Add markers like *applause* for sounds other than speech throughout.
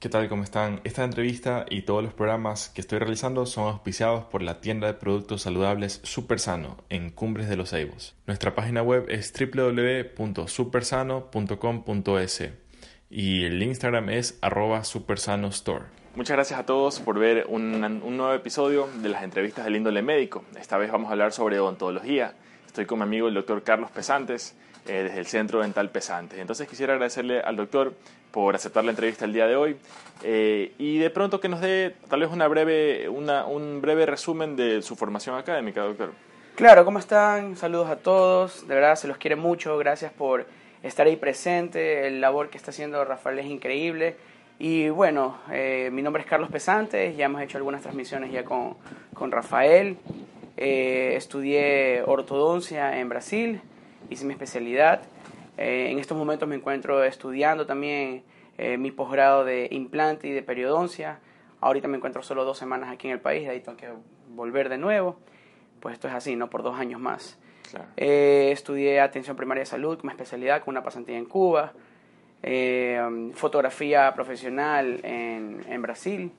¿Qué tal? ¿Cómo están? Esta entrevista y todos los programas que estoy realizando son auspiciados por la tienda de productos saludables Supersano en Cumbres de los Ceibos. Nuestra página web es www.supersano.com.es y el Instagram es arroba supersanostore. Muchas gracias a todos por ver un, un nuevo episodio de las entrevistas del índole médico. Esta vez vamos a hablar sobre odontología. Estoy con mi amigo el doctor Carlos Pesantes eh, desde el Centro Dental Pesantes. Entonces quisiera agradecerle al doctor por aceptar la entrevista el día de hoy eh, y de pronto que nos dé tal vez una breve, una, un breve resumen de su formación académica, doctor. Claro, ¿cómo están? Saludos a todos, de verdad se los quiere mucho, gracias por estar ahí presente, el labor que está haciendo Rafael es increíble. Y bueno, eh, mi nombre es Carlos Pesantes, ya hemos hecho algunas transmisiones ya con, con Rafael. Eh, estudié ortodoncia en Brasil, hice mi especialidad. Eh, en estos momentos me encuentro estudiando también eh, mi posgrado de implante y de periodoncia. Ahorita me encuentro solo dos semanas aquí en el país, de ahí tengo que volver de nuevo. Pues esto es así, ¿no? Por dos años más. Eh, estudié atención primaria de salud como especialidad, con una pasantía en Cuba. fotografía profesional en, en, Brasil,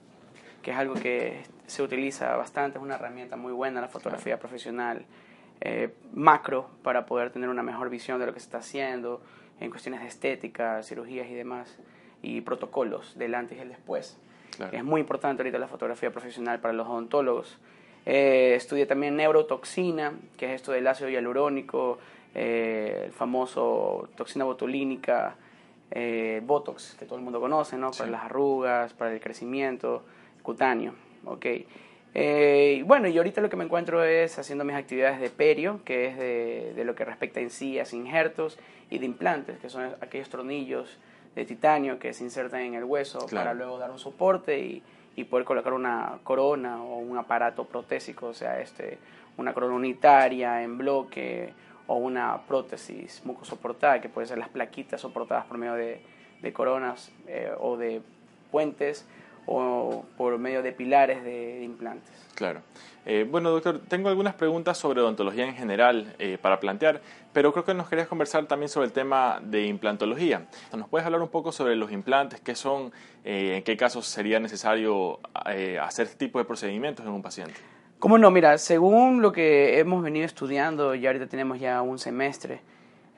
que es algo que se utiliza bastante, es una herramienta muy buena la fotografía profesional eh, macro para poder tener una mejor visión de lo que se está haciendo en cuestiones de estética, cirugías y demás, y protocolos del antes y el después. Es muy importante ahorita la fotografía profesional para los odontólogos. Eh, estudié también neurotoxina, que es esto del ácido hialurónico, eh, el famoso toxina botulínica, eh, Botox, que todo el mundo conoce, ¿no? Para las arrugas, para el crecimiento cutáneo. Okay. Eh, bueno, y ahorita lo que me encuentro es haciendo mis actividades de perio, que es de, de lo que respecta en sí a injertos y de implantes, que son aquellos tornillos de titanio que se insertan en el hueso para luego dar un soporte y, y, poder colocar una corona o un aparato protésico, o sea, este, una corona unitaria en bloque o una prótesis mucosoportada, que puede ser las plaquitas soportadas por medio de, de coronas eh, o de puentes o por medio de pilares de, implantes. Claro. Eh, bueno, doctor, tengo algunas preguntas sobre odontología en general eh, para plantear, pero creo que nos querías conversar también sobre el tema de implantología. ¿Nos puedes hablar un poco sobre los implantes? ¿Qué son? Eh, ¿En qué casos sería necesario hacer este tipo de procedimientos en un paciente? ¿Cómo no? Mira, según lo que hemos venido estudiando, y ahorita tenemos ya un semestre,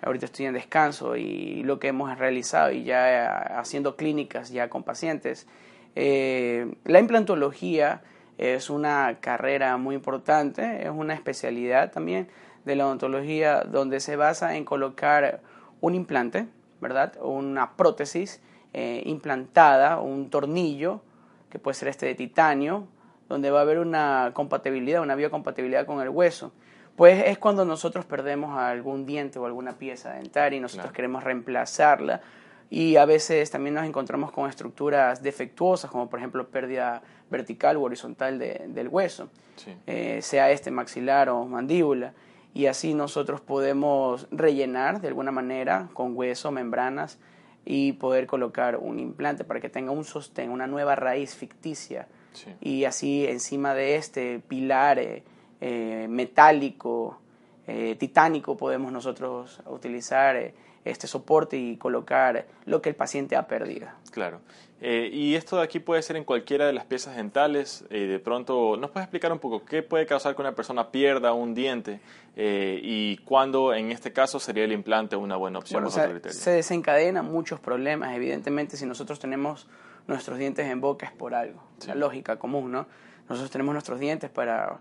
ahorita estoy en descanso, y lo que hemos realizado y ya haciendo clínicas ya con pacientes, eh, la implantología es una carrera muy importante, es una especialidad también de la odontología donde se basa en colocar un implante, ¿verdad? Una prótesis eh, implantada, un tornillo, que puede ser este de titanio, donde va a haber una compatibilidad, una biocompatibilidad con el hueso. Pues es cuando nosotros perdemos algún diente o alguna pieza dentaria y nosotros queremos reemplazarla y a veces también nos encontramos con estructuras defectuosas, como por ejemplo pérdida vertical o horizontal del hueso, eh, sea este maxilar o mandíbula. Y así nosotros podemos rellenar de alguna manera con hueso, membranas y poder colocar un implante para que tenga un sostén, una nueva raíz ficticia. Y así encima de este pilar eh, eh, metálico, titánico, podemos nosotros utilizar este soporte y colocar lo que el paciente ha perdido. Claro. Eh, y esto de aquí puede ser en cualquiera de las piezas dentales. Eh, de pronto, ¿nos puedes explicar un poco qué puede causar que una persona pierda un diente eh, y cuándo, en este caso, sería el implante una buena opción? se desencadenan muchos problemas. Evidentemente, si nosotros tenemos nuestros dientes en boca es por algo. La lógica común, ¿no? Nosotros tenemos nuestros dientes para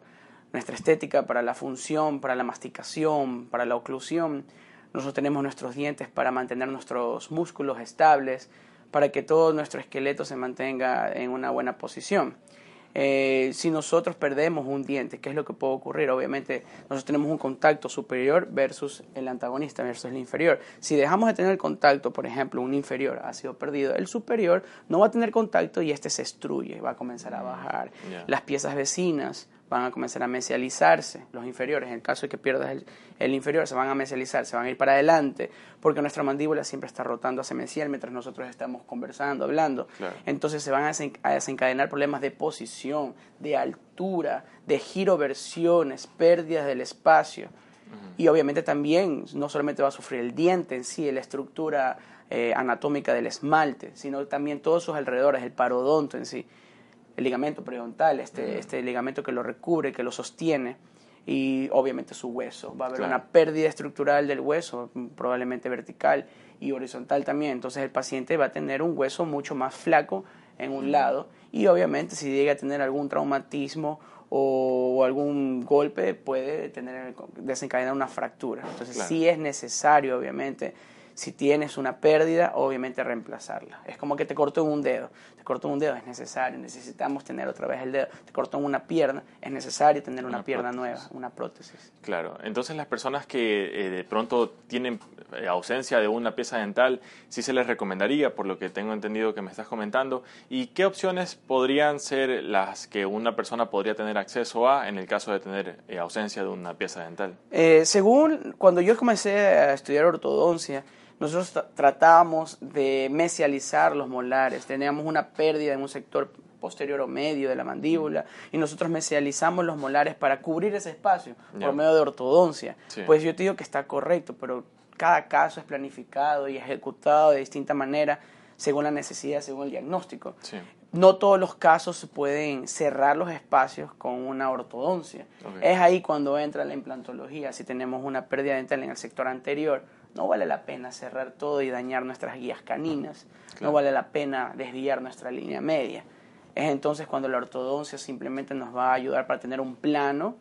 nuestra estética, para la función, para la masticación, para la oclusión nosotros tenemos nuestros dientes para mantener nuestros músculos estables, para que todo nuestro esqueleto se mantenga en una buena posición. Eh, si nosotros perdemos un diente, ¿qué es lo que puede ocurrir? Obviamente nosotros tenemos un contacto superior versus el antagonista, versus el inferior. Si dejamos de tener contacto, por ejemplo, un inferior ha sido perdido, el superior no va a tener contacto y este se destruye, va a comenzar a bajar. Las piezas vecinas van a comenzar a mesializarse, los inferiores, en el caso de que pierdas el, inferior, se van a mesializar, se van a ir para adelante, porque nuestra mandíbula siempre está rotando hacia mesial mientras nosotros estamos conversando, hablando. Entonces se van a desencadenar problemas de posición, de altura, de giroversiones, pérdidas del espacio. Y obviamente también no solamente va a sufrir el diente en sí, la estructura eh, anatómica del esmalte, sino también todos sus alrededores, el parodonto en sí, el ligamento periodontal, este, este ligamento que lo recubre, que lo sostiene, y obviamente su hueso. Va a haber una pérdida estructural del hueso, probablemente vertical y horizontal también. Entonces el paciente va a tener un hueso mucho más flaco en un lado y obviamente si llega a tener algún traumatismo o algún golpe puede tener desencadenar una fractura. Entonces sí es necesario obviamente si tienes una pérdida, obviamente reemplazarla. Es como que te cortó un dedo. Te cortó un dedo, es necesario. Necesitamos tener otra vez el dedo. Te cortó una pierna, es necesario tener una, pierna nueva, una prótesis. Claro. Entonces, las personas que eh, de pronto tienen eh, ausencia de una pieza dental, sí se les recomendaría, por lo que tengo entendido que me estás comentando. ¿Y qué opciones podrían ser las que una persona podría tener acceso a en el caso de tener eh, ausencia de una pieza dental? según cuando yo comencé a estudiar ortodoncia, nosotros tratábamos de mesializar los molares, teníamos una pérdida en un sector posterior o medio de la mandíbula y nosotros mesializamos los molares para cubrir ese espacio por medio de ortodoncia. Pues yo te digo que está correcto, pero cada caso es planificado y ejecutado de distinta manera según la necesidad, según el diagnóstico. No todos los casos se pueden cerrar los espacios con una ortodoncia. Es ahí cuando entra la implantología. Si tenemos una pérdida dental en el sector anterior, no vale la pena cerrar todo y dañar nuestras guías caninas, no vale la pena desviar nuestra línea media. Es entonces cuando la ortodoncia simplemente nos va a ayudar para tener un plano,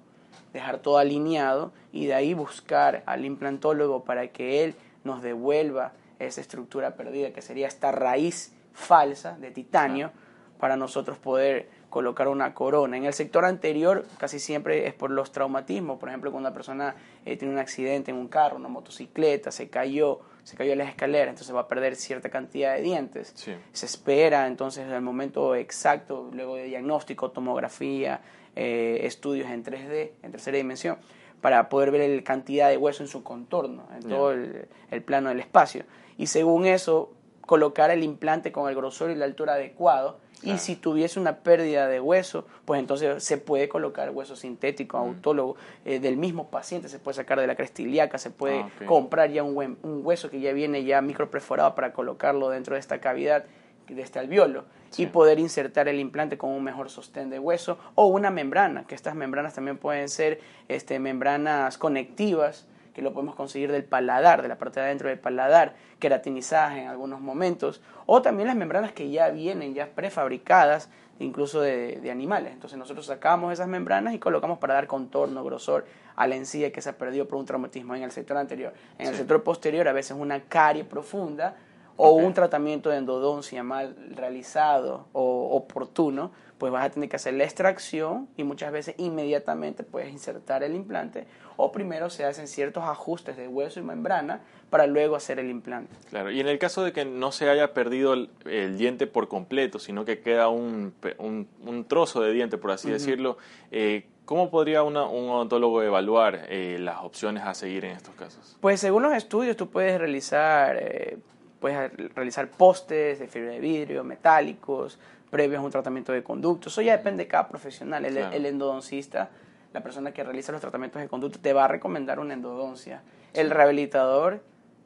dejar todo alineado y de ahí buscar al implantólogo para que él nos devuelva esa estructura perdida, que sería esta raíz falsa de titanio, para nosotros poder colocar una corona. En el sector anterior casi siempre es por los traumatismos, por ejemplo, cuando una persona eh, tiene un accidente en un carro, una motocicleta, se cayó, se cayó en las escaleras, entonces va a perder cierta cantidad de dientes. Se espera entonces el momento exacto, luego de diagnóstico, tomografía, eh, estudios en 3D, en tercera dimensión, para poder ver la cantidad de hueso en su contorno, en todo el, el plano del espacio. Y según eso, colocar el implante con el grosor y la altura adecuado y si tuviese una pérdida de hueso, pues entonces se puede colocar hueso sintético, autólogo, eh, del mismo paciente, se puede sacar de la cresta se puede ah, comprar ya un, un, hueso que ya viene ya microperforado para colocarlo dentro de esta cavidad, de este alveolo, y poder insertar el implante con un mejor sostén de hueso o una membrana, que estas membranas también pueden ser este, membranas conectivas, que lo podemos conseguir del paladar, de la parte de adentro del paladar, queratinizadas en algunos momentos, o también las membranas que ya vienen ya prefabricadas, incluso de, animales. Entonces nosotros sacamos esas membranas y colocamos para dar contorno, grosor a la encía que se ha perdido por un traumatismo en el sector anterior. En el sector posterior a veces una carie profunda o un tratamiento de endodoncia mal realizado o oportuno, pues vas a tener que hacer la extracción y muchas veces inmediatamente puedes insertar el implante o primero se hacen ciertos ajustes de hueso y membrana para luego hacer el implante. Claro, y en el caso de que no se haya perdido el, diente por completo, sino que queda un, un, trozo de diente, por así decirlo, eh, ¿Cómo podría un odontólogo evaluar eh, las opciones a seguir en estos casos? Pues según los estudios tú puedes realizar, eh, puedes realizar postes de fibra de vidrio, metálicos, previos a un tratamiento de conducto. Eso ya depende de cada profesional. El, endodoncista, la persona que realiza los tratamientos de conducto, te va a recomendar una endodoncia. El rehabilitador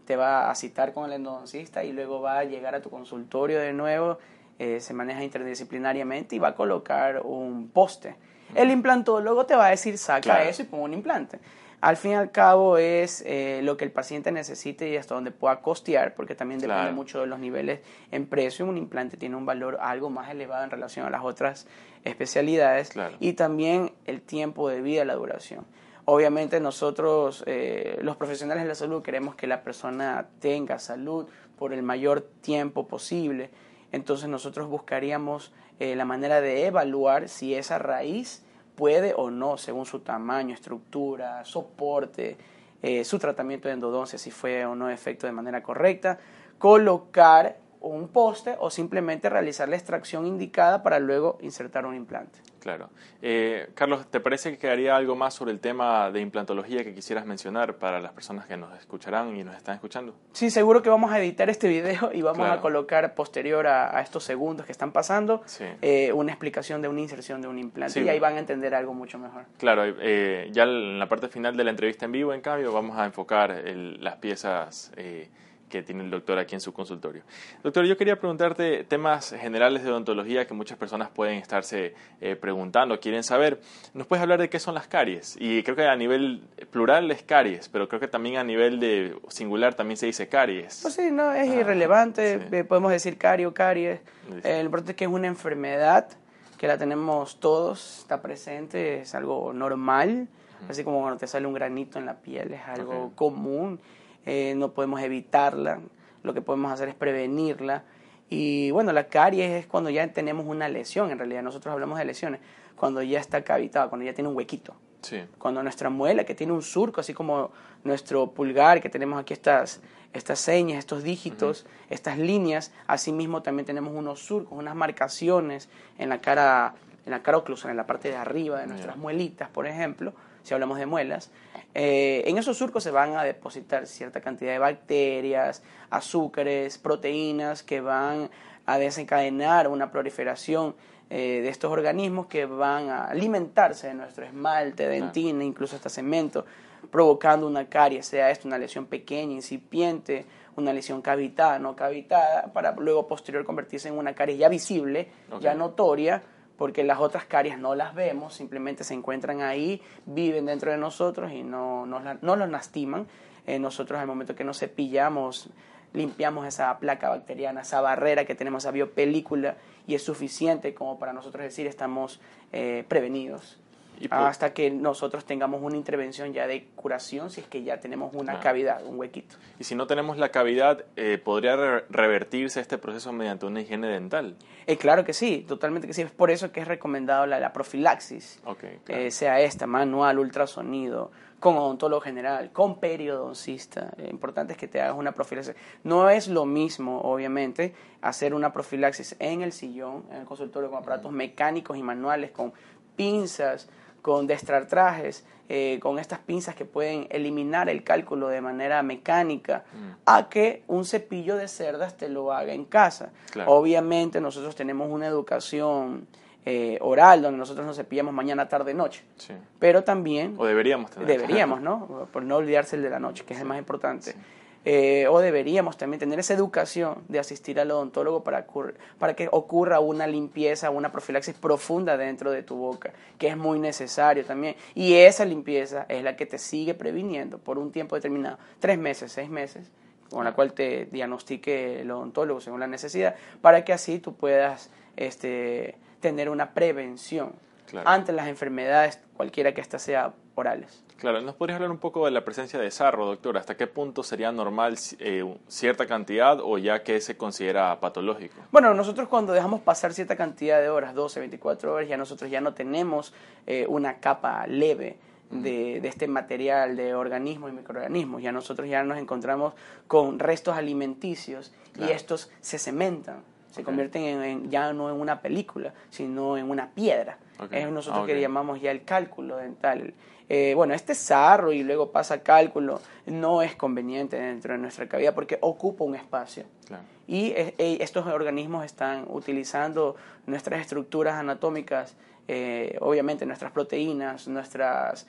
te va a citar con el endodoncista y luego va a llegar a tu consultorio de nuevo, eh, se maneja interdisciplinariamente y va a colocar un poste. El implantólogo te va a decir, saca eso y pon un implante. Al fin y al cabo es eh, lo que el paciente necesite y hasta donde pueda costear, porque también depende mucho de los niveles en precio. Un implante tiene un valor algo más elevado en relación a las otras especialidades y también el tiempo de vida, la duración. Obviamente nosotros, eh, los profesionales de la salud, queremos que la persona tenga salud por el mayor tiempo posible. Entonces nosotros buscaríamos eh, la manera de evaluar si esa raíz puede o no, según su tamaño, estructura, soporte, eh, su tratamiento de endodoncia, si fue o no efecto de manera correcta, colocar un poste o simplemente realizar la extracción indicada para luego insertar un implante. Claro. Eh, Carlos, ¿te parece que quedaría algo más sobre el tema de implantología que quisieras mencionar para las personas que nos escucharán y nos están escuchando? Sí, seguro que vamos a editar este video y vamos a colocar posterior a, estos segundos que están pasando eh, una explicación de una inserción de un implante y ahí van a entender algo mucho mejor. Claro, eh, ya en la parte final de la entrevista en vivo, en cambio, vamos a enfocar las piezas que tiene el doctor aquí en su consultorio. Doctor, yo quería preguntarte temas generales de odontología que muchas personas pueden estarse eh, preguntando, quieren saber. ¿Nos puedes hablar de qué son las caries? Y creo que a nivel plural es caries, pero creo que también a nivel de singular también se dice caries. Pues sí, no, es ah, irrelevante, eh, podemos decir cario, caries. el importante es que es una enfermedad que la tenemos todos, está presente, es algo normal, así como cuando te sale un granito en la piel, es algo común, eh, no podemos evitarla, lo que podemos hacer es prevenirla. Y bueno, la caries es cuando ya tenemos una lesión, en realidad. Nosotros hablamos de lesiones, cuando ya está cavitada, cuando ya tiene un huequito. Cuando nuestra muela, que tiene un surco, así como nuestro pulgar, que tenemos aquí estas, estas señas, estos dígitos, estas líneas, asimismo también tenemos unos surcos, unas marcaciones en la cara, en la cara oclusal, en la parte de arriba de nuestras muelitas, por ejemplo, si hablamos de muelas. Eh, en esos surcos se van a depositar cierta cantidad de bacterias, azúcares, proteínas que van a desencadenar una proliferación eh, de estos organismos que van a alimentarse de nuestro esmalte, dentina, incluso hasta cemento, provocando una caries, sea esto una lesión pequeña, incipiente, una lesión cavitada, no cavitada, para luego posterior convertirse en una caries ya visible, ya notoria, porque las otras caries no las vemos, simplemente se encuentran ahí, viven dentro de nosotros y no, no, no los lastiman. Eh, nosotros al momento que nos cepillamos limpiamos esa placa bacteriana, esa barrera que tenemos, esa biopelícula, y es suficiente como para nosotros decir estamos eh, prevenidos. Hasta que nosotros tengamos una intervención ya de curación si es que ya tenemos una cavidad, un huequito. Y si no tenemos la cavidad, eh, ¿podría revertirse este proceso mediante una higiene dental? Eh, claro que sí, totalmente que sí. Es por eso que es recomendado la, profilaxis, okay, sea esta, manual, ultrasonido, con odontólogo general, con periodoncista. Lo importante es que te hagas una profilaxis. No es lo mismo, obviamente, hacer una profilaxis en el sillón, en el consultorio, con aparatos mecánicos y manuales, con pinzas, con destratrajes, eh, con estas pinzas que pueden eliminar el cálculo de manera mecánica, mm. a que un cepillo de cerdas te lo haga en casa. Obviamente nosotros tenemos una educación eh, oral, donde nosotros nos cepillamos mañana, tarde, noche. Pero también... O deberíamos tener. Deberíamos, ¿no? Por no olvidarse el de la noche, que es el más importante. Eh, o deberíamos también tener esa educación de asistir al odontólogo para, para que ocurra una limpieza, una profilaxis profunda dentro de tu boca, que es muy necesario también. Y esa limpieza es la que te sigue previniendo por un tiempo determinado, tres meses, seis meses, con la cual te diagnostique el odontólogo según la necesidad, para que así tú puedas este, tener una prevención ante las enfermedades, cualquiera que éstas sea orales. Claro, ¿nos podrías hablar un poco de la presencia de sarro, doctor? ¿Hasta qué punto sería normal eh, cierta cantidad o ya que se considera patológico? Bueno, nosotros cuando dejamos pasar cierta cantidad de horas, 12, 24 horas, ya nosotros ya no tenemos eh, una capa leve de, de, este material de organismos y microorganismos. Ya nosotros ya nos encontramos con restos alimenticios y estos se cementan se convierten en, ya no en una película, sino en una piedra. Es nosotros que llamamos ya el cálculo dental. Eh, bueno, este sarro y luego pasa cálculo no es conveniente dentro de nuestra cavidad porque ocupa un espacio. Y eh, eh, estos organismos están utilizando nuestras estructuras anatómicas, obviamente nuestras proteínas, nuestras,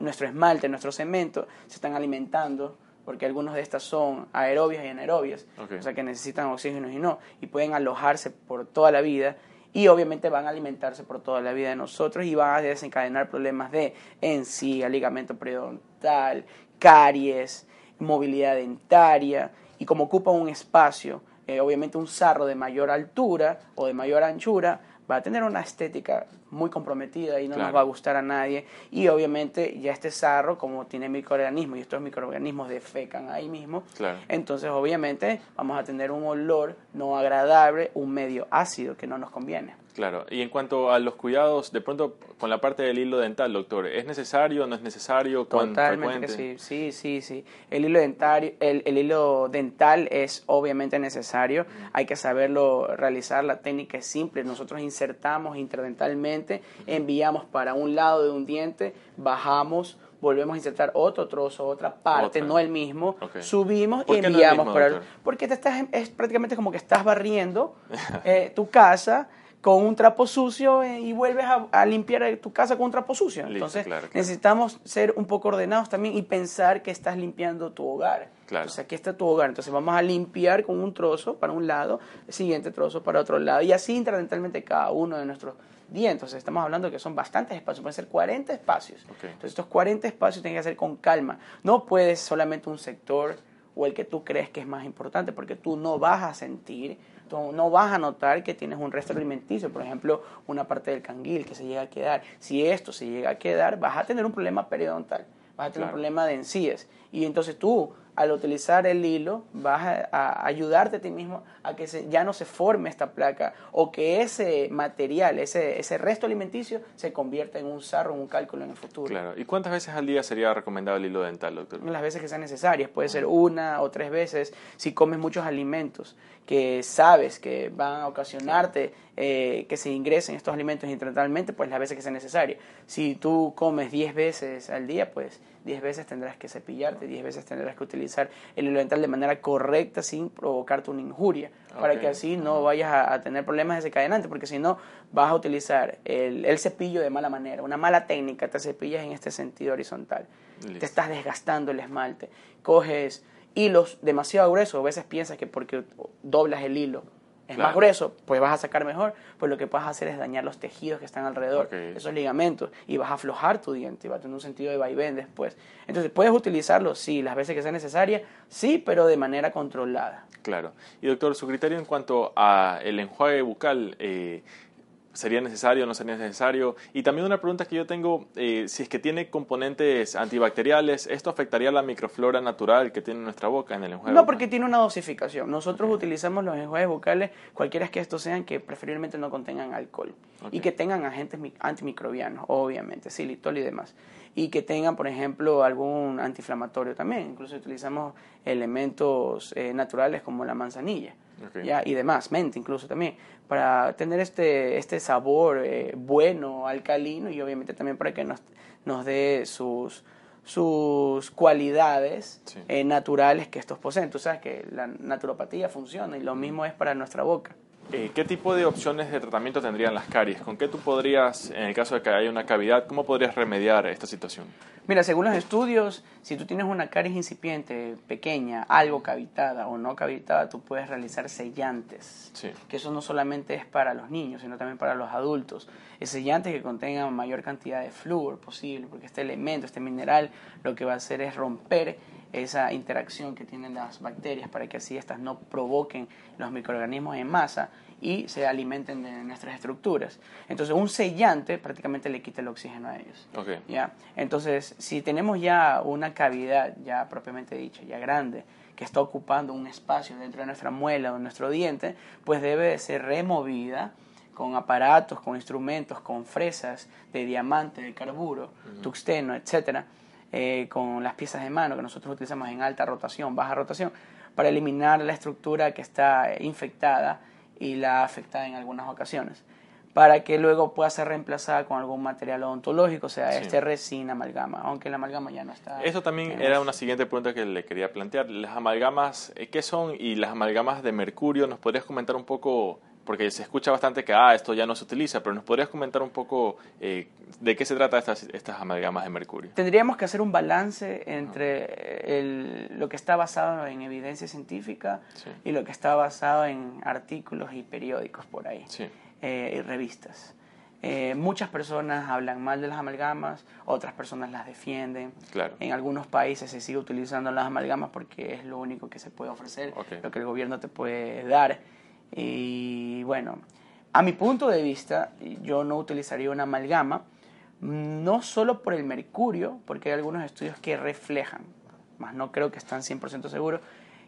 nuestro esmalte, nuestro cemento, se están alimentando porque algunos de estas son aerobias y anaerobias, o sea que necesitan oxígeno y no, y pueden alojarse por toda la vida y obviamente van a alimentarse por toda la vida de nosotros y van a desencadenar problemas de encía, ligamento periodontal, caries, movilidad dentaria y como ocupa un espacio, eh, obviamente un sarro de mayor altura o de mayor anchura, va a tener una estética muy comprometida y no nos va a gustar a nadie. Y obviamente ya este sarro, como tiene microorganismos y estos microorganismos defecan ahí mismo, entonces obviamente vamos a tener un olor no agradable, un medio ácido que no nos conviene. Claro, y en cuanto a los cuidados, de pronto con la parte del hilo dental, doctor, ¿es necesario, no es necesario? Totalmente sí, sí, sí, sí. El hilo, dental, el, el hilo dental es obviamente necesario, hay que saberlo realizar, la técnica es simple, nosotros insertamos interdentalmente, enviamos para un lado de un diente, bajamos, volvemos a insertar otro trozo, otra parte, no el mismo, subimos y enviamos. para porque te estás, es prácticamente como que estás barriendo *laughs* eh, tu casa con un trapo sucio eh, y vuelves a, limpiar tu casa con un trapo sucio. Entonces necesitamos ser un poco ordenados también y pensar que estás limpiando tu hogar Claro. Entonces aquí está tu hogar. Entonces vamos a limpiar con un trozo para un lado, el siguiente trozo para otro lado. Y así interdentalmente cada uno de nuestros dientes. Entonces estamos hablando que son bastantes espacios, pueden ser 40 espacios. Entonces estos 40 espacios tienen que hacer con calma. No puedes solamente un sector o el que tú crees que es más importante, porque tú no vas a sentir, tú no vas a notar que tienes un resto alimenticio, por ejemplo, una parte del canguil que se llega a quedar. Si esto se llega a quedar, vas a tener un problema periodontal, vas a tener Claro. un problema de encías. Y entonces tú, al utilizar el hilo, vas a, ayudarte a ti mismo a que se- ya no se forme esta placa o que ese material, ese, ese resto alimenticio, se convierta en un sarro, en un cálculo en el futuro. Claro. ¿Y cuántas veces al día sería recomendable el hilo dental, doctor? las veces que sean necesarias. Puede ser una o tres veces si comes muchos alimentos que sabes que van a ocasionarte eh, que se ingresen estos alimentos intencionalmente, pues las veces que sea necesaria. Si tú comes 10 veces al día, pues 10 veces tendrás que cepillarte, 10 veces tendrás que utilizar el hilo dental de manera correcta sin provocarte una injuria, para que así no vayas a, a tener problemas desencadenantes, porque si no vas a utilizar el, el cepillo de mala manera, una mala técnica, te cepillas en este sentido horizontal Listo. te estás desgastando el esmalte. Coges hilos demasiado gruesos, a veces piensas que porque doblas el hilo es Claro. más grueso, pues vas a sacar mejor, pues lo que vas a hacer es dañar los tejidos que están alrededor, esos ligamentos, y vas a aflojar tu diente y va a tener un sentido de vaivén después. Entonces, ¿puedes utilizarlo? Sí, las veces que sea necesaria, sí, pero de manera controlada. Claro. Y doctor, su criterio en cuanto a el enjuague bucal, eh, ¿sería necesario o no sería necesario? Y también una pregunta que yo tengo, eh, si es que tiene componentes antibacteriales, ¿esto afectaría la microflora natural que tiene nuestra boca en el enjuague No, porque tiene una dosificación. Nosotros utilizamos los enjuagues bucales, cualquiera que estos sean, que preferiblemente no contengan alcohol y que tengan agentes mi- antimicrobianos, obviamente, xilitol y demás. Y que tengan, por ejemplo, algún antiinflamatorio también. Incluso utilizamos elementos eh, naturales como la manzanilla. ¿ya? y demás, mente incluso también, para tener este, este sabor eh, bueno, alcalino y obviamente también para que nos, nos dé sus, sus cualidades Sí. eh, naturales que estos poseen. Tú sabes que la naturopatía funciona y lo mismo es para nuestra boca. Eh, ¿Qué tipo de opciones de tratamiento tendrían las caries? ¿Con qué tú podrías, en el caso de que haya una cavidad, cómo podrías remediar esta situación? Mira, según los estudios, si tú tienes una caries incipiente, pequeña, algo cavitada o no cavitada, tú puedes realizar sellantes. Sí. Que eso no solamente es para los niños, sino también para los adultos. Es sellantes que contengan mayor cantidad de flúor posible, porque este elemento, este mineral, lo que va a hacer es romper esa interacción que tienen las bacterias para que así estas no provoquen los microorganismos en masa y se alimenten de nuestras estructuras. Entonces, un sellante prácticamente le quita el oxígeno a ellos. ¿ya? Entonces, si tenemos ya una cavidad ya propiamente dicha, ya grande, que está ocupando un espacio dentro de nuestra muela o nuestro diente, pues debe ser removida con aparatos, con instrumentos, con fresas de diamante, de carburo, tuxteno, etcétera, eh, con las piezas de mano que nosotros utilizamos en alta rotación, baja rotación, para eliminar la estructura que está infectada y la afectada en algunas ocasiones para que luego pueda ser reemplazada con algún material odontológico, o sea, Sí. este resina, amalgama, aunque la amalgama ya no está. Esto también era una siguiente pregunta que le quería plantear. Las amalgamas, eh, ¿qué son? Y las amalgamas de mercurio, ¿nos podrías comentar un poco? Porque se escucha bastante que ah, esto ya no se utiliza, pero ¿nos podrías comentar un poco eh, de qué se trata estas, estas amalgamas de mercurio? Tendríamos que hacer un balance entre el- lo que está basado en evidencia científica Sí. y lo que está basado en artículos y periódicos por ahí, Sí, eh, y revistas. Eh, muchas personas hablan mal de las amalgamas, otras personas las defienden. claro. En algunos países se sigue utilizando las amalgamas porque es lo único que se puede ofrecer, lo que el gobierno te puede dar. Y bueno, a mi punto de vista, yo no utilizaría una amalgama, no solo por el mercurio, porque hay algunos estudios que reflejan, más no creo que están 100% seguros,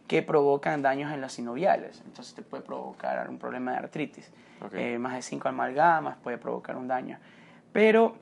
que provocan daños en los sinoviales. Entonces te puede provocar un problema de artritis. Eh, más de 5 amalgamas puede provocar un daño. Pero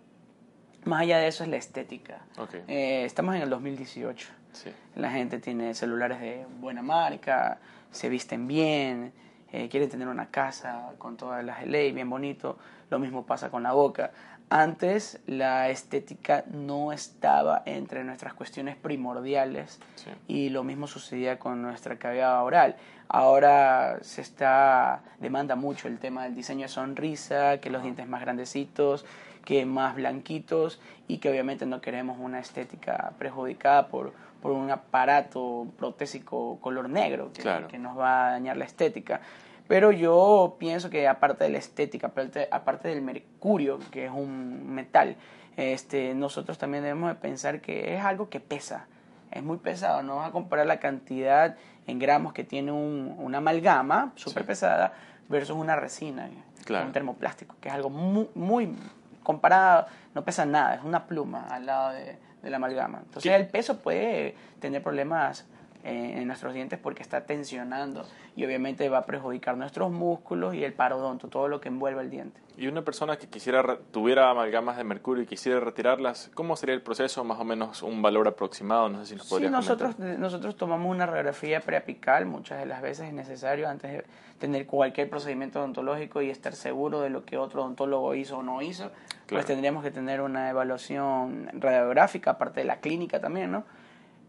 más allá de eso es la estética. Ok. Eh, estamos en el 2018. Sí. La gente tiene celulares de buena marca, se visten bien, eh, quieren tener una casa con todas las ley, bien bonito. Lo mismo pasa con la boca. Antes la estética no estaba entre nuestras cuestiones primordiales Sí. y lo mismo sucedía con nuestra cavidad oral. Ahora se está demanda mucho el tema del diseño de sonrisa, que los dientes más grandecitos, que más blanquitos y que obviamente no queremos una estética perjudicada por, por un aparato protésico color negro que, que nos va a dañar la estética. Pero yo pienso que aparte de la estética, aparte, aparte del mercurio, que es un metal, este, nosotros también debemos de pensar que es algo que pesa, es muy pesado, no vas a comparar la cantidad en gramos que tiene un, una amalgama súper pesada versus una resina, un termoplástico, que es algo muy, muy comparado, no pesa nada, es una pluma al lado de, de la amalgama. Entonces el peso puede tener problemas eh, en nuestros dientes porque está tensionando y obviamente va a perjudicar nuestros músculos y el parodonto, todo lo que envuelve el diente. Y una persona que quisiera tuviera amalgamas de mercurio y quisiera retirarlas, ¿cómo sería el proceso? Más o menos un valor aproximado, no sé si nos podrías Sí, nosotros, nosotros tomamos una radiografía preapical, muchas de las veces es necesario antes de tener cualquier procedimiento odontológico y estar seguro de lo que otro odontólogo hizo o no hizo, pues tendríamos que tener una evaluación radiográfica, aparte de la clínica también, ¿no?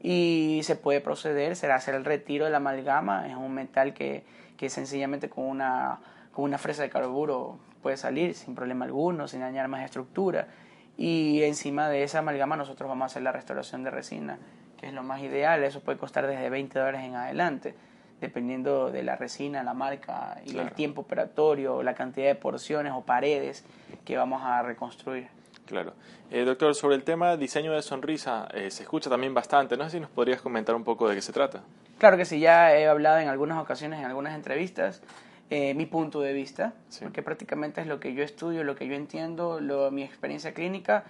Y se puede proceder, será hacer el retiro de la amalgama, es un metal que, que sencillamente con una, con una fresa de carburo puede salir sin problema alguno, sin dañar más estructura. Y encima de esa amalgama nosotros vamos a hacer la restauración de resina, que es lo más ideal, eso puede costar desde 20 dólares en adelante, dependiendo de la resina, la marca y el tiempo operatorio, la cantidad de porciones o paredes que vamos a reconstruir. Claro. Eh, doctor, sobre el tema diseño de sonrisa, eh, se escucha también bastante. No sé si nos podrías comentar un poco de qué se trata. Claro que sí, ya he hablado en algunas ocasiones, en algunas entrevistas, eh, mi punto de vista, porque prácticamente es lo que yo estudio, lo que yo entiendo, lo, mi experiencia clínica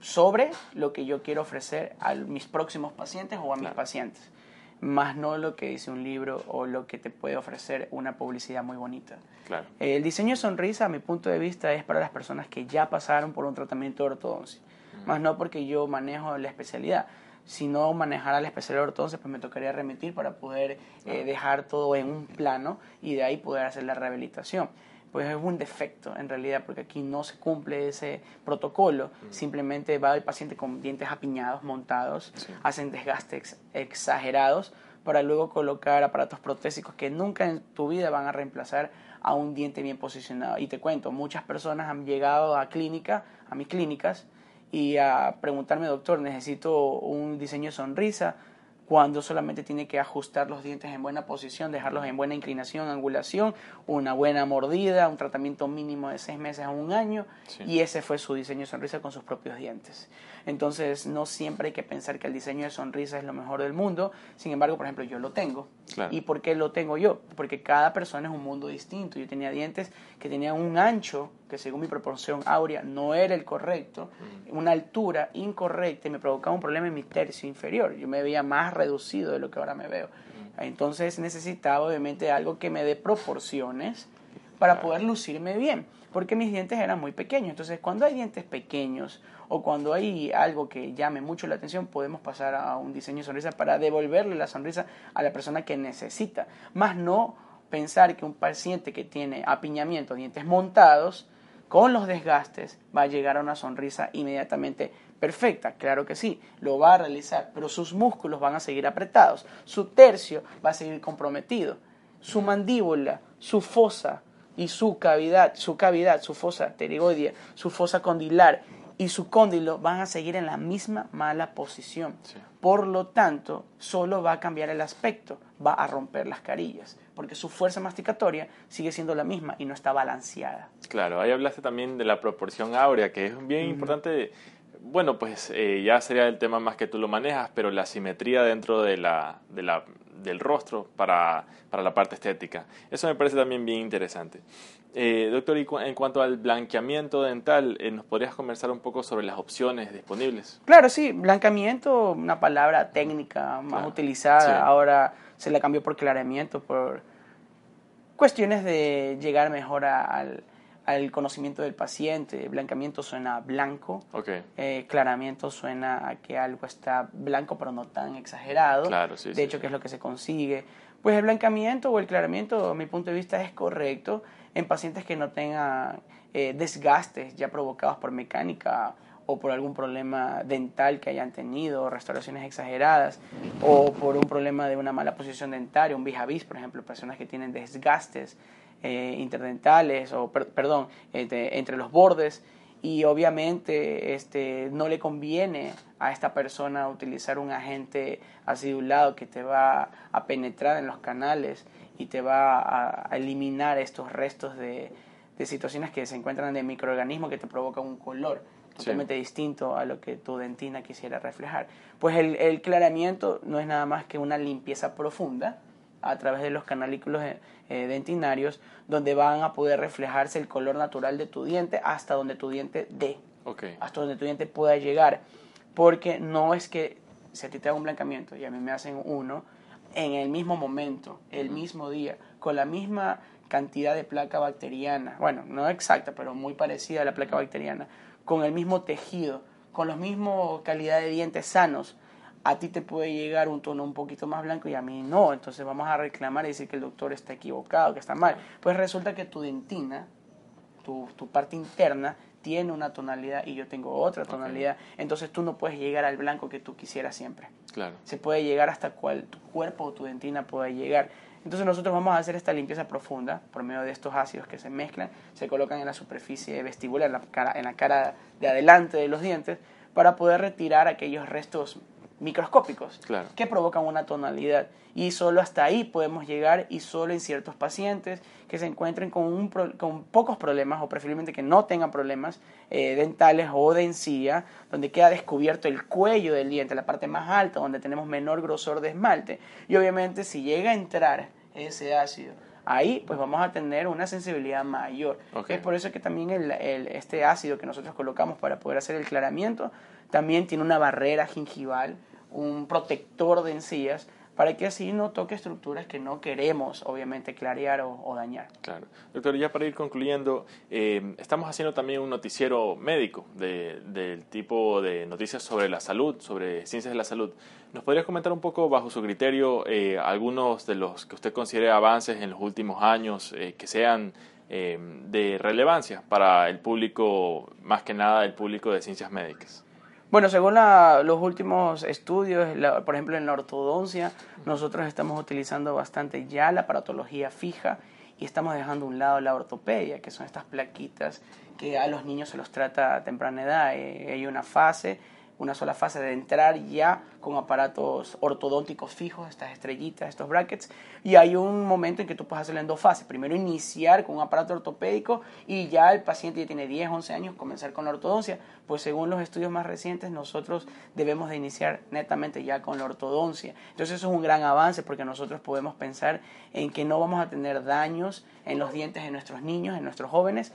sobre lo que yo quiero ofrecer a mis próximos pacientes o a mis pacientes más no lo que dice un libro o lo que te puede ofrecer una publicidad muy bonita. Claro. El diseño de sonrisa, a mi punto de vista, es para las personas que ya pasaron por un tratamiento de ortodoncia, más no porque yo manejo la especialidad. Si no manejara la especialidad de ortodoncia, pues me tocaría remitir para poder eh, dejar todo en un plano y de ahí poder hacer la rehabilitación pues es un defecto en realidad, porque aquí no se cumple ese protocolo, mm. simplemente va el paciente con dientes apiñados, montados, hacen desgastes exagerados para luego colocar aparatos protésicos que nunca en tu vida van a reemplazar a un diente bien posicionado. Y te cuento, muchas personas han llegado a clínica, a mis clínicas, y a preguntarme, doctor, necesito un diseño de sonrisa, cuando solamente tiene que ajustar los dientes en buena posición, dejarlos en buena inclinación, angulación, una buena mordida, un tratamiento mínimo de seis meses a un año, y ese fue su diseño de sonrisa con sus propios dientes. Entonces, no siempre hay que pensar que el diseño de sonrisa es lo mejor del mundo, sin embargo, por ejemplo, yo lo tengo. ¿Y por qué lo tengo yo? Porque cada persona es un mundo distinto. Yo tenía dientes que tenían un ancho que según mi proporción áurea no era el correcto, una altura incorrecta y me provocaba un problema en mi tercio inferior. Yo me veía más reducido de lo que ahora me veo. Entonces necesitaba obviamente algo que me dé proporciones para poder lucirme bien, porque mis dientes eran muy pequeños. Entonces cuando hay dientes pequeños o cuando hay algo que llame mucho la atención, podemos pasar a un diseño sonrisa para devolverle la sonrisa a la persona que necesita, más no pensar que un paciente que tiene apiñamiento, dientes montados, con los desgastes va a llegar a una sonrisa inmediatamente perfecta. Claro que sí, lo va a realizar, pero sus músculos van a seguir apretados, su tercio va a seguir comprometido, su mandíbula, su fosa y su cavidad, su cavidad, su fosa pterigoidea, su fosa condilar y su cóndilo van a seguir en la misma mala posición. Por lo tanto, solo va a cambiar el aspecto, va a romper las carillas, porque su fuerza masticatoria sigue siendo la misma y no está balanceada. Claro, ahí hablaste también de la proporción áurea, que es bien importante. Bueno, pues eh, ya sería el tema más que tú lo manejas, pero la simetría dentro de la, de la del rostro para, para, la parte estética. Eso me parece también bien interesante. Eh, doctor, y en cuanto al blanqueamiento dental, eh, ¿nos podrías conversar un poco sobre las opciones disponibles? Claro, sí, blanqueamiento, una palabra técnica más utilizada, ahora se le cambió por clareamiento, por cuestiones de llegar mejor al, al conocimiento del paciente. Blanqueamiento suena blanco. Okay. Eh, claramiento suena a que algo está blanco pero no tan exagerado. Claro, sí, de hecho, que es lo que se consigue. Pues el blanqueamiento o el claramiento, a mi punto de vista, es correcto en pacientes que no tengan eh, desgastes ya provocados por mecánica o por algún problema dental que hayan tenido, restauraciones exageradas, o por un problema de una mala posición dentaria, un vis por ejemplo, personas que tienen desgastes eh, interdentales, o perdón, entre, entre los bordes y obviamente este, no le conviene a esta persona utilizar un agente acidulado que te va a penetrar en los canales y te va a, eliminar estos restos de, de, situaciones que se encuentran de microorganismos que te provocan un color totalmente distinto a lo que tu dentina quisiera reflejar. Pues el, el claramiento no es nada más que una limpieza profunda a través de los canalículos eh, eh, dentinarios, donde van a poder reflejarse el color natural de tu diente hasta donde tu diente dé, hasta donde tu diente pueda llegar. Porque no es que si a ti te hago un blancamiento y a mí me hacen uno, en el mismo momento, el mismo día, con la misma cantidad de placa bacteriana, bueno, no exacta, pero muy parecida a la placa bacteriana, con el mismo tejido, con la misma calidad de dientes sanos, a ti te puede llegar un tono un poquito más blanco y a mí no, entonces vamos a reclamar y decir que el doctor está equivocado, que está mal. Pues resulta que tu dentina, tu, tu parte interna, tiene una tonalidad y yo tengo otra tonalidad, entonces tú no puedes llegar al blanco que tú quisieras siempre. Claro. Se puede llegar hasta cual tu cuerpo o tu dentina pueda llegar. Entonces nosotros vamos a hacer esta limpieza profunda por medio de estos ácidos que se mezclan, se colocan en la superficie vestibular, en la cara, en la cara de adelante de los dientes, para poder retirar aquellos restos microscópicos que provocan una tonalidad. Y solo hasta ahí podemos llegar y solo en ciertos pacientes que se encuentren con, un con pocos problemas o preferiblemente que no tengan problemas eh, dentales o de encía, donde queda descubierto el cuello del diente, la parte más alta, donde tenemos menor grosor de esmalte. Y obviamente si llega a entrar ese ácido, ahí pues vamos a tener una sensibilidad mayor. Es por eso que también el, este ácido que nosotros colocamos para poder hacer el claramiento también tiene una barrera gingival un protector de encías para que así no toque estructuras que no queremos, obviamente, clarear o, dañar. Claro. Doctor, ya para ir concluyendo, eh, estamos haciendo también un noticiero médico del tipo de noticias sobre la salud, sobre ciencias de la salud. ¿Nos podrías comentar un poco, bajo su criterio, eh, algunos de los que usted considere avances en los últimos años eh, que sean de relevancia para el público, más que nada el público de ciencias médicas? Bueno, según los últimos estudios, por ejemplo en la ortodoncia, nosotros estamos utilizando bastante ya la aparatología fija y estamos dejando a un lado la ortopedia, que son estas plaquitas que a los niños se los trata a temprana edad. Eh, hay una fase una sola fase de entrar ya con aparatos ortodónticos fijos, estas estrellitas, estos brackets, y hay un momento en que tú puedes hacerlo en dos fases. Primero iniciar con un aparato ortopédico y ya el paciente ya tiene 10, 11 años comenzar con la ortodoncia, pues según los estudios más recientes nosotros debemos de iniciar netamente ya con la ortodoncia. Entonces eso es un gran avance porque nosotros podemos pensar en que no vamos a tener daños en los dientes de nuestros niños, en nuestros jóvenes,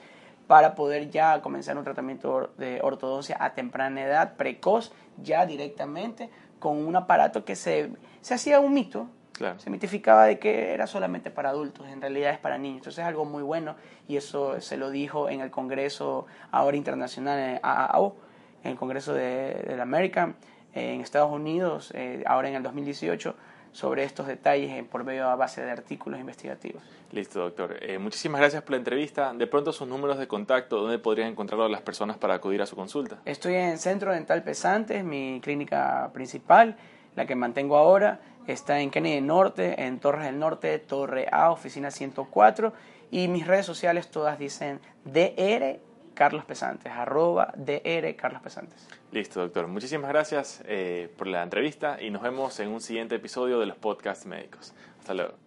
para poder ya comenzar un tratamiento de ortodoncia a temprana edad, precoz, ya directamente, con un aparato que se, se hacía un mito, se mitificaba de que era solamente para adultos, en realidad es para niños. Entonces es algo muy bueno y eso se lo dijo en el Congreso ahora internacional, en AAO, en el Congreso de, la América, en Estados Unidos, eh, ahora en el 2018 sobre estos detalles por medio a base de artículos investigativos. Listo, doctor. Eh, muchísimas gracias por la entrevista. De pronto sus números de contacto, ¿dónde podrían encontrarlo las personas para acudir a su consulta? Estoy en Centro Dental Pesantes, mi clínica principal, la que mantengo ahora. Está en Kennedy Norte, en Torres del Norte, Torre A, oficina 104. Y mis redes sociales todas dicen DR Carlos Pesantes, arroba DR Carlos Pesantes. Listo, doctor. Muchísimas gracias eh, por la entrevista y nos vemos en un siguiente episodio de los podcasts médicos. Hasta luego.